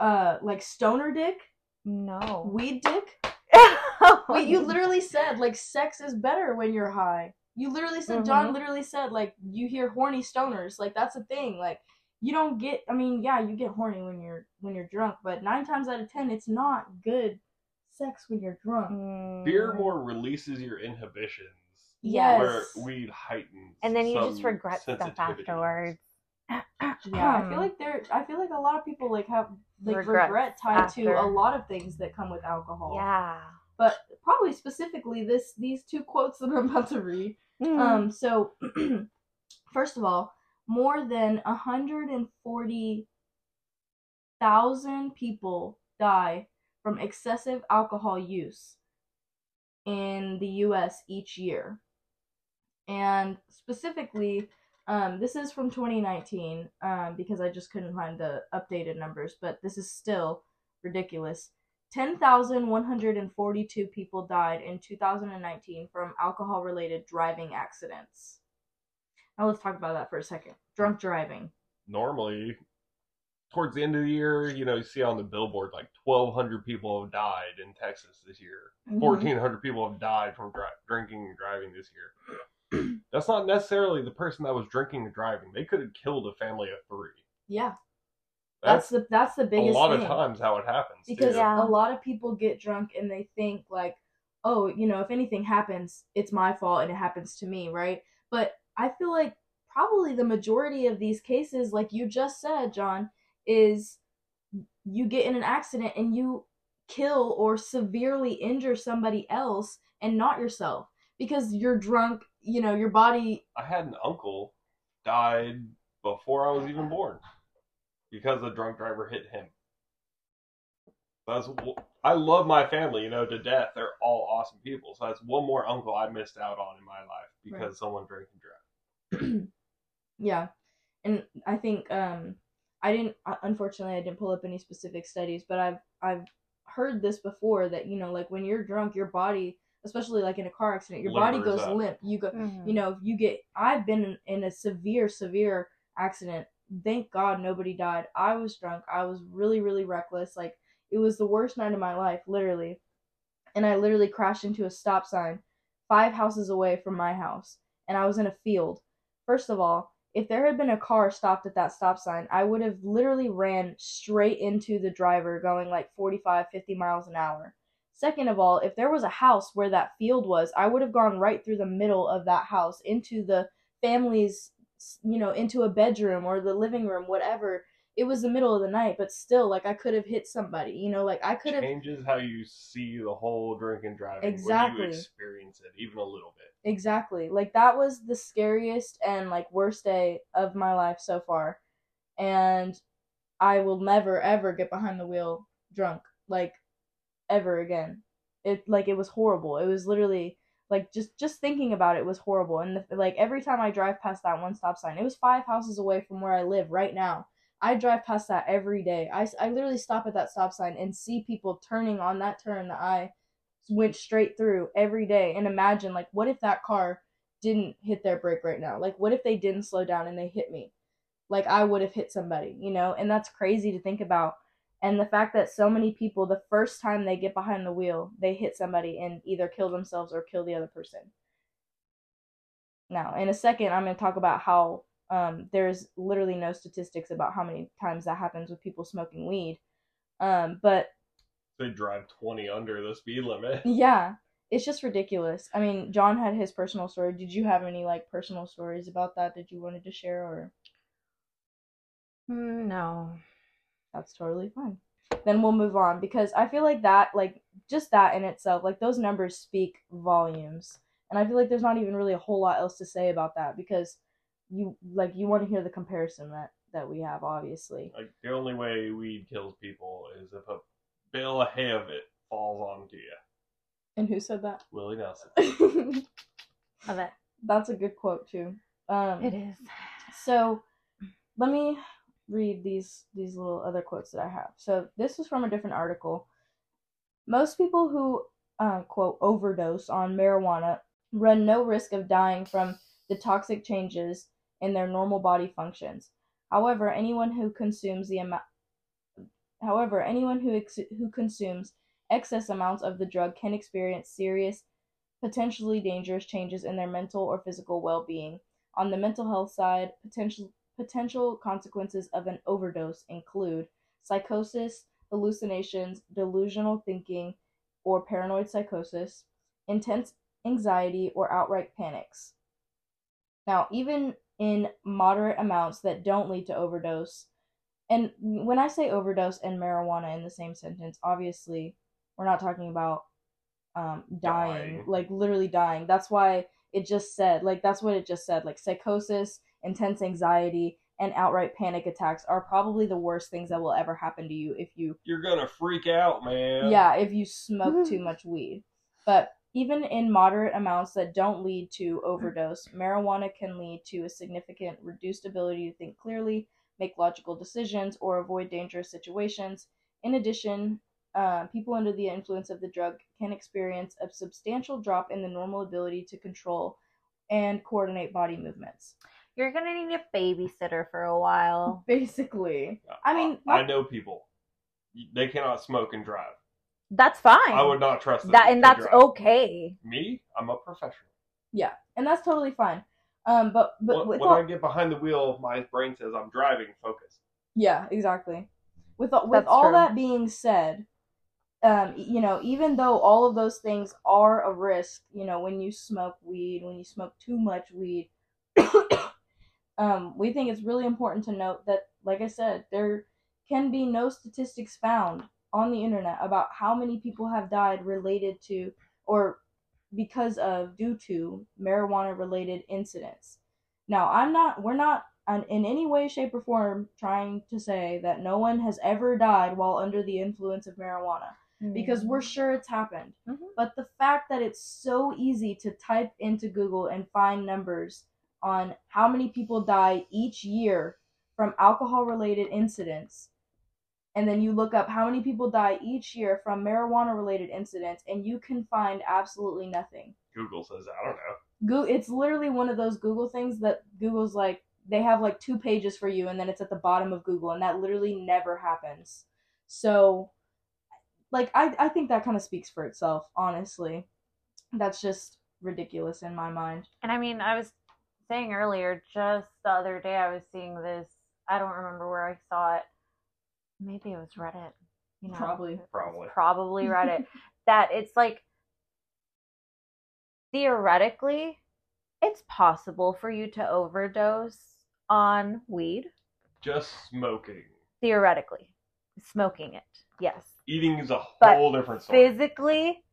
uh like stoner dick, no. weed dick? Wait, you literally said like sex is better when you're high. You literally said John Mhm. literally said like you hear horny stoners. Like that's a thing. Like you don't get I mean, yeah, you get horny when you're when you're drunk, but 9 times out of 10 it's not good sex when you're drunk. Mm. Beer more releases your inhibitions, Yes. where weed heightens. and then you some just regret stuff afterwards. Yeah, I feel like there. I feel like a lot of people like have like Regrets regret tied to a lot of things that come with alcohol. yeah. But probably specifically this these two quotes that I'm about to read. Mm. Um, so first of all, more than hundred and forty thousand people die from excessive alcohol use in the U.S. each year, and specifically. Um, this is from 2019 um, because I just couldn't find the updated numbers, but this is still ridiculous. 10,142 people died in 2019 from alcohol related driving accidents. Now let's talk about that for a second. Drunk driving. Normally, towards the end of the year, you know, you see on the billboard like 1,200 people have died in Texas this year. Mhm. 1,400 people have died from dri- drinking and driving this year. That's not necessarily the person that was drinking and driving. They could have killed a family of three. Yeah, that's, That's, the that's the biggest. a lot thing. of times how it happens. because. Yeah. a lot of people get drunk and they think like, oh, you know, if anything happens, it's my fault and it happens to me, right? But I feel like probably the majority of these cases, like you just said, John, is you get in an accident and you kill or severely injure somebody else and not yourself because you're drunk, you know, your body I had an uncle died before I was even born because the drunk driver hit him. That's I love my family, you know, to death. They're all awesome people. So that's one more uncle I missed out on in my life because Right. someone drank and drove. yeah and i think um i didn't uh, unfortunately i didn't pull up any specific studies but i've i've heard this before that you know like when you're drunk your body especially like in a car accident your body goes up. limp you go Mhm. you know you get i've been in, in a severe severe accident thank god nobody died. I was drunk. I was really really reckless. Like it was the worst night of my life literally. And i literally crashed into a stop sign five houses away from my house and i was in a field. First of all if there had been a car stopped at that stop sign i would have literally ran straight into the driver going like 45 50 miles an hour. Second of all, if there was a house where that field was, I would have gone right through the middle of that house into the family's, you know, into a bedroom or the living room, whatever. It was the middle of the night, but still, like, I could have hit somebody, you know, like, I could have. Changes how you see the whole drink and driving Exactly. experience it, even a little bit. Exactly. Like, that was the scariest and, like, worst day of my life so far. And I will never, ever get behind the wheel drunk. Like, ever again. It like it was horrible. It was literally like just just thinking about it was horrible. And the, like every time I drive past that one stop sign, it was five houses away from where I live right now. I drive past that every day. I, I literally stop at that stop sign and see people turning on that turn that I went straight through every day. And imagine like what if that car didn't hit their brake right now? Like what if they didn't slow down and they hit me? Like I would have hit somebody, you know? And that's crazy to think about and the fact that so many people the first time they get behind the wheel they hit somebody and either kill themselves or kill the other person. Now in a second i'm going to talk about how um, there's literally no statistics about how many times that happens with people smoking weed. Um, but They drive 20 under the speed limit. yeah it's just ridiculous. I mean john had his personal story. Did you have any like personal stories about that that you wanted to share or? Mm, no. That's totally fine then we'll move on because i feel like that like just that in itself like those numbers speak volumes and i feel like there's not even really a whole lot else to say about that because you like you want to hear the comparison that that we have obviously Like, the only way weed kills people is if a bale of hay of it falls onto you. and who said that Willie Nelson. Love it. that's a good quote too um It is. So let me read these these little other quotes that I have. So this was from a different article. Most people who uh, quote overdose on marijuana run no risk of dying from the toxic changes in their normal body functions. However, anyone who consumes the amount However, anyone who ex- who consumes excess amounts of the drug can experience serious, potentially dangerous changes in their mental or physical well-being. On the mental health side, potential potential consequences of an overdose include psychosis, hallucinations, delusional thinking, or paranoid psychosis, intense anxiety, or outright panics. Now, even in moderate amounts that don't lead to overdose, and when I say overdose and marijuana in the same sentence, obviously we're not talking about um, dying, Dying. like literally dying. That's why it just said, like, that's what it just said. Like, psychosis, intense anxiety, and outright panic attacks are probably the worst things that will ever happen to you if you You're gonna freak out, man. yeah, if you smoke too much weed. But even in moderate amounts that don't lead to overdose, marijuana can lead to a significant reduced ability to think clearly, make logical decisions, or avoid dangerous situations. In addition, uh, people under the influence of the drug can experience a substantial drop in the normal ability to control and coordinate body movements. You're gonna need a babysitter for a while. Basically, I mean, I, I know people. They cannot smoke and drive. That's fine. I would not trust them that, and that's drive. okay. Me, I'm a professional. yeah, and that's totally fine. Um, but but when when all- I get behind the wheel, my brain says I'm driving. Focus. Yeah, exactly. With all- with That's all true. that being said, um, you know, even though all of those things are a risk, you know, when you smoke weed, when you smoke too much weed, um, we think it's really important to note that, like I said, there can be no statistics found on the internet about how many people have died related to or because of due to marijuana related incidents. Now, I'm not, we're not in any way, shape, or form trying to say that no one has ever died while under the influence of marijuana because we're sure it's happened. Mhm. But the fact that it's so easy to type into Google and find numbers on how many people die each year from alcohol related incidents, and then you look up how many people die each year from marijuana related incidents, and you can find absolutely nothing. Google says, I don't know. Go- it's literally one of those Google things that Google's like they have like two pages for you and then it's at the bottom of Google and that literally never happens. So like I I think that kind of speaks for itself, honestly. That's just ridiculous in my mind. And I mean, I was saying earlier, just the other day, I was seeing this. I don't remember where I saw it. Maybe it was Reddit. You know, Probably. Probably. Probably Reddit. that it's like theoretically, it's possible for you to overdose on weed. Just smoking. Theoretically, smoking it, yes. Eating is a But whole different story. Physically,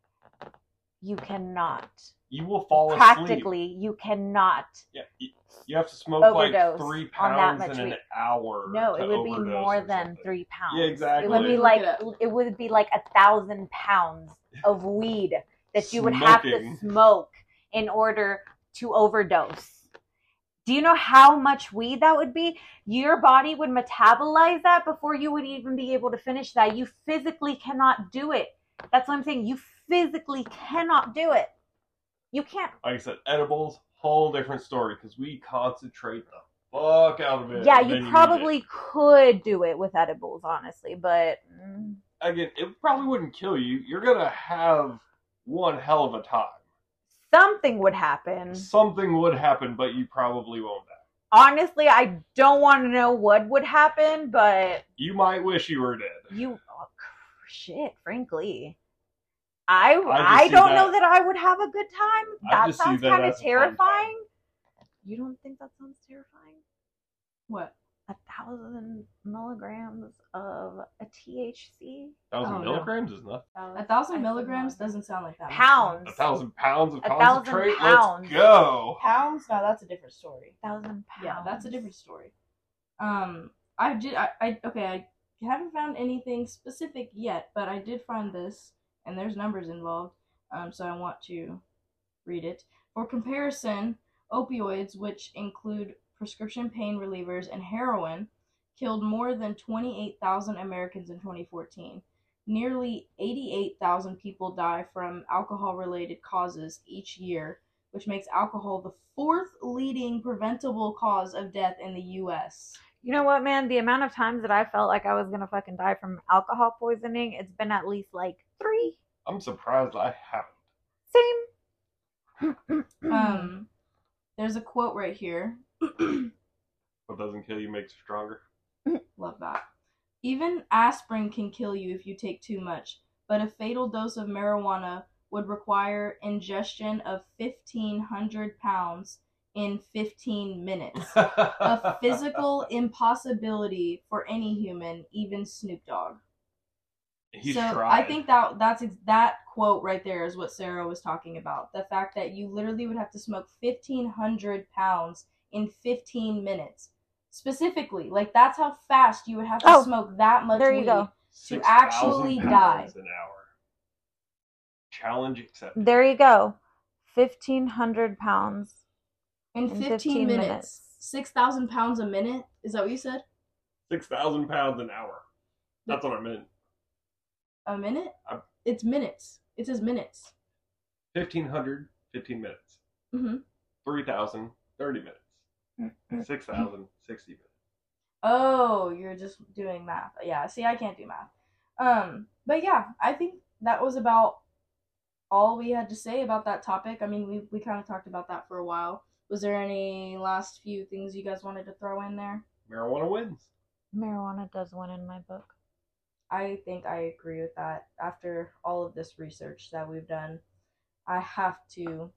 you cannot. You will fall asleep. Practically, you cannot. Yeah, you, you have to smoke Overdose like three on that pounds much in an weed. hour. No, it would be more than something. three pounds. Yeah, exactly. It would be like it it would be like a thousand pounds of weed that you would have to smoke in order to overdose. Do you know how much weed that would be? Your body would metabolize that before you would even be able to finish that. You physically cannot do it. That's what I'm saying. You physically cannot do it. You can't. Like I said, edibles, whole different story because we concentrate the fuck out of it. Yeah, then you probably could do it with edibles, honestly, but mm, again, it probably wouldn't kill you. You're gonna have one hell of a time. something would happen. Something would happen, but you probably won't die. Honestly, I don't want to know what would happen, but You might wish you were dead. you oh, shit, frankly. I I I, don't that- know that I would have a good time. That sounds kind of as a fun time. terrifying. You don't think that sounds terrifying? What? A thousand milligrams of a THC thousand Oh, no. milligrams is nothing. A thousand milligrams doesn't sound like that. much. Pounds. A thousand pounds of A thousand concentrate. pounds. Let's go. Pounds? No, that's a different story. thousand pounds. Yeah, that's a different story. Um, I did. I, I okay. I haven't found anything specific yet, but I did find this, and there's numbers involved. Um, so I want to read it for comparison. Opioids, which include prescription pain relievers and heroin, killed more than 28,000 Americans in 2014. Nearly 88,000 people die from alcohol related causes each year, which makes alcohol the fourth leading preventable cause of death in the US. You know what, man? The amount of times that I felt like I was gonna fucking die from alcohol poisoning, it's been at least like three. I'm surprised I haven't. Same. Um, there's a quote right here. What doesn't kill you makes you stronger. Love that. Even aspirin can kill you if you take too much, but a fatal dose of marijuana would require ingestion of 1,500 pounds in 15 minutes. a physical impossibility for any human, even Snoop Dogg. He's so tried. I think that that's that quote right there is what Sarah was talking about. The fact that you literally would have to smoke 1,500 pounds in 15 minutes. Specifically, like that's how fast you would have to Oh, smoke that much there you weed. go. 6,000 actually die. An hour. Challenge accepted. There you go. Fifteen hundred pounds. In In 15, 15 minutes. minutes. 6,000 pounds a minute? Is that what you said? Six thousand pounds an hour. That's what I meant. A minute? I'm- It's minutes. It says minutes. 1500, 15 minutes. hmm 3000, 30 minutes. 6000, 60 minutes. Oh, you're just doing math. Yeah, see, I can't do math. Um, but yeah, I think that was about all we had to say about that topic. I mean, we we kind of talked about that for a while. Was there any last few things you guys wanted to throw in there? Marijuana wins. Marijuana does win in my book. I think I agree with that. After all of this research that we've done, I have to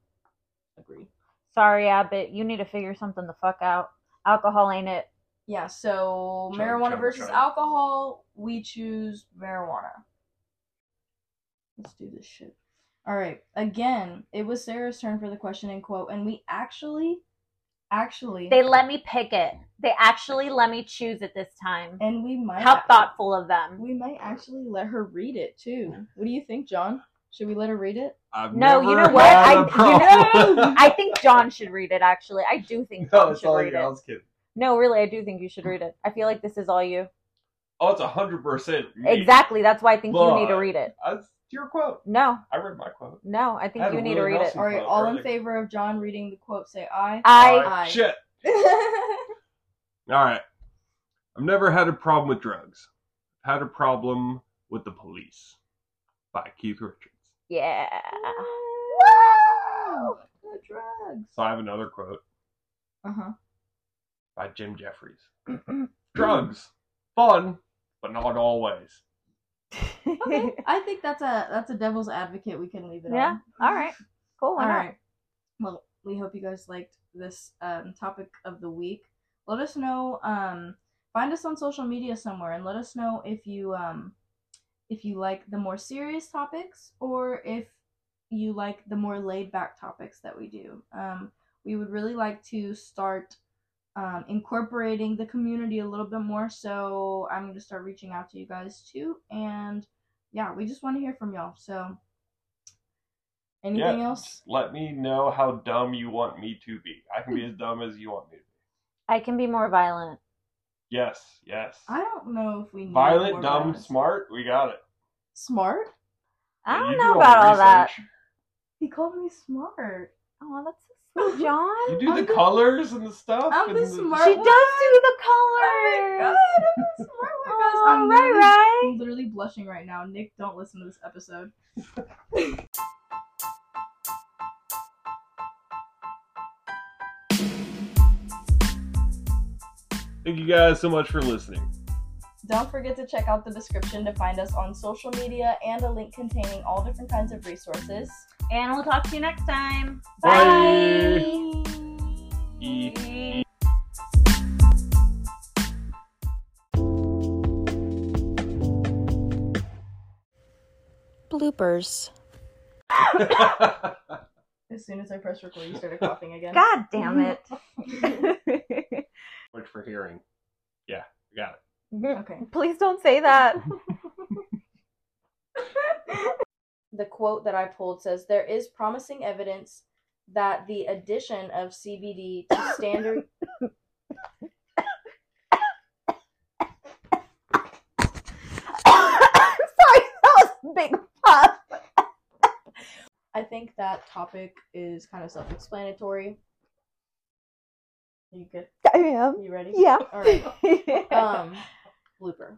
agree. Sorry, Abbott, you need to figure something the fuck out. Alcohol ain't it. Yeah, so Chug, marijuana chug, versus chug. alcohol, we choose marijuana. Let's do this shit. All right. Again, it was Sarah's turn for the question and quote, and we actually, actually, They let me pick it. They actually let me choose it this time. and we might How thoughtful of them. We might actually let her read it too. What do you think, John? Should we let her read it? I've No, you know what? had I- a you know- I think John should read it. Actually, I do think no, John should read you. It. was kidding. No, really, I do think you should read it. I feel like this is all you. Oh, it's hundred percent. Exactly. That's why I think you need to read it. That's your quote. No, I read my quote. no, I think Had you a need to really read it. All right, quote all in favor of John reading the quote, say aye. I Aye. Shit. All right. I've never had a problem with drugs. I've had a problem with the police. By Keith Richards. yeah. Wow! The drugs. So I have another quote Uh huh. by Jim Jefferies. Drugs, fun, but not always. Okay, I think that's a that's a devil's advocate. We can leave it Yeah, on. all right. Cool. All right. Well, we hope you guys liked this um, topic of the week. Let us know. Um, find us on social media somewhere, and let us know if you um, if you like the more serious topics or if you like the more laid back topics that we do. Um, we would really like to start um, incorporating the community a little bit more. So I'm going to start reaching out to you guys too, and yeah, we just want to hear from y'all. So. Anything Yeah, else? Let me know how dumb you want me to be. I can be as dumb as you want me to be. I can be more violent. Yes, yes. I don't know if we need Violent, more dumb, violence. smart. We got it. Smart? I don't you know do about the all that. He called me smart. Oh, that's so John. You do I'm the the- colors and the stuff. I'm and the the- smart She does do the Oh my colors. god, I'm the smart one. Oh, I'm right, literally, right. I'm literally blushing right now. Nick, don't listen to this episode. Thank you guys so much for listening. Don't forget to check out the description to find us on social media and a link containing all different kinds of resources. And we'll talk to you next time. Bye. Bye. Bloopers. As soon as I press record, you started coughing again. God damn it. Much for hearing. Yeah, we got it. Okay. Please don't say that. the quote that I pulled says there is promising evidence that the addition of CBD to standard Sorry, that was a big puff. I think that topic is kind of self-explanatory. You good? I am. You ready? Yeah. All right. Um, blooper.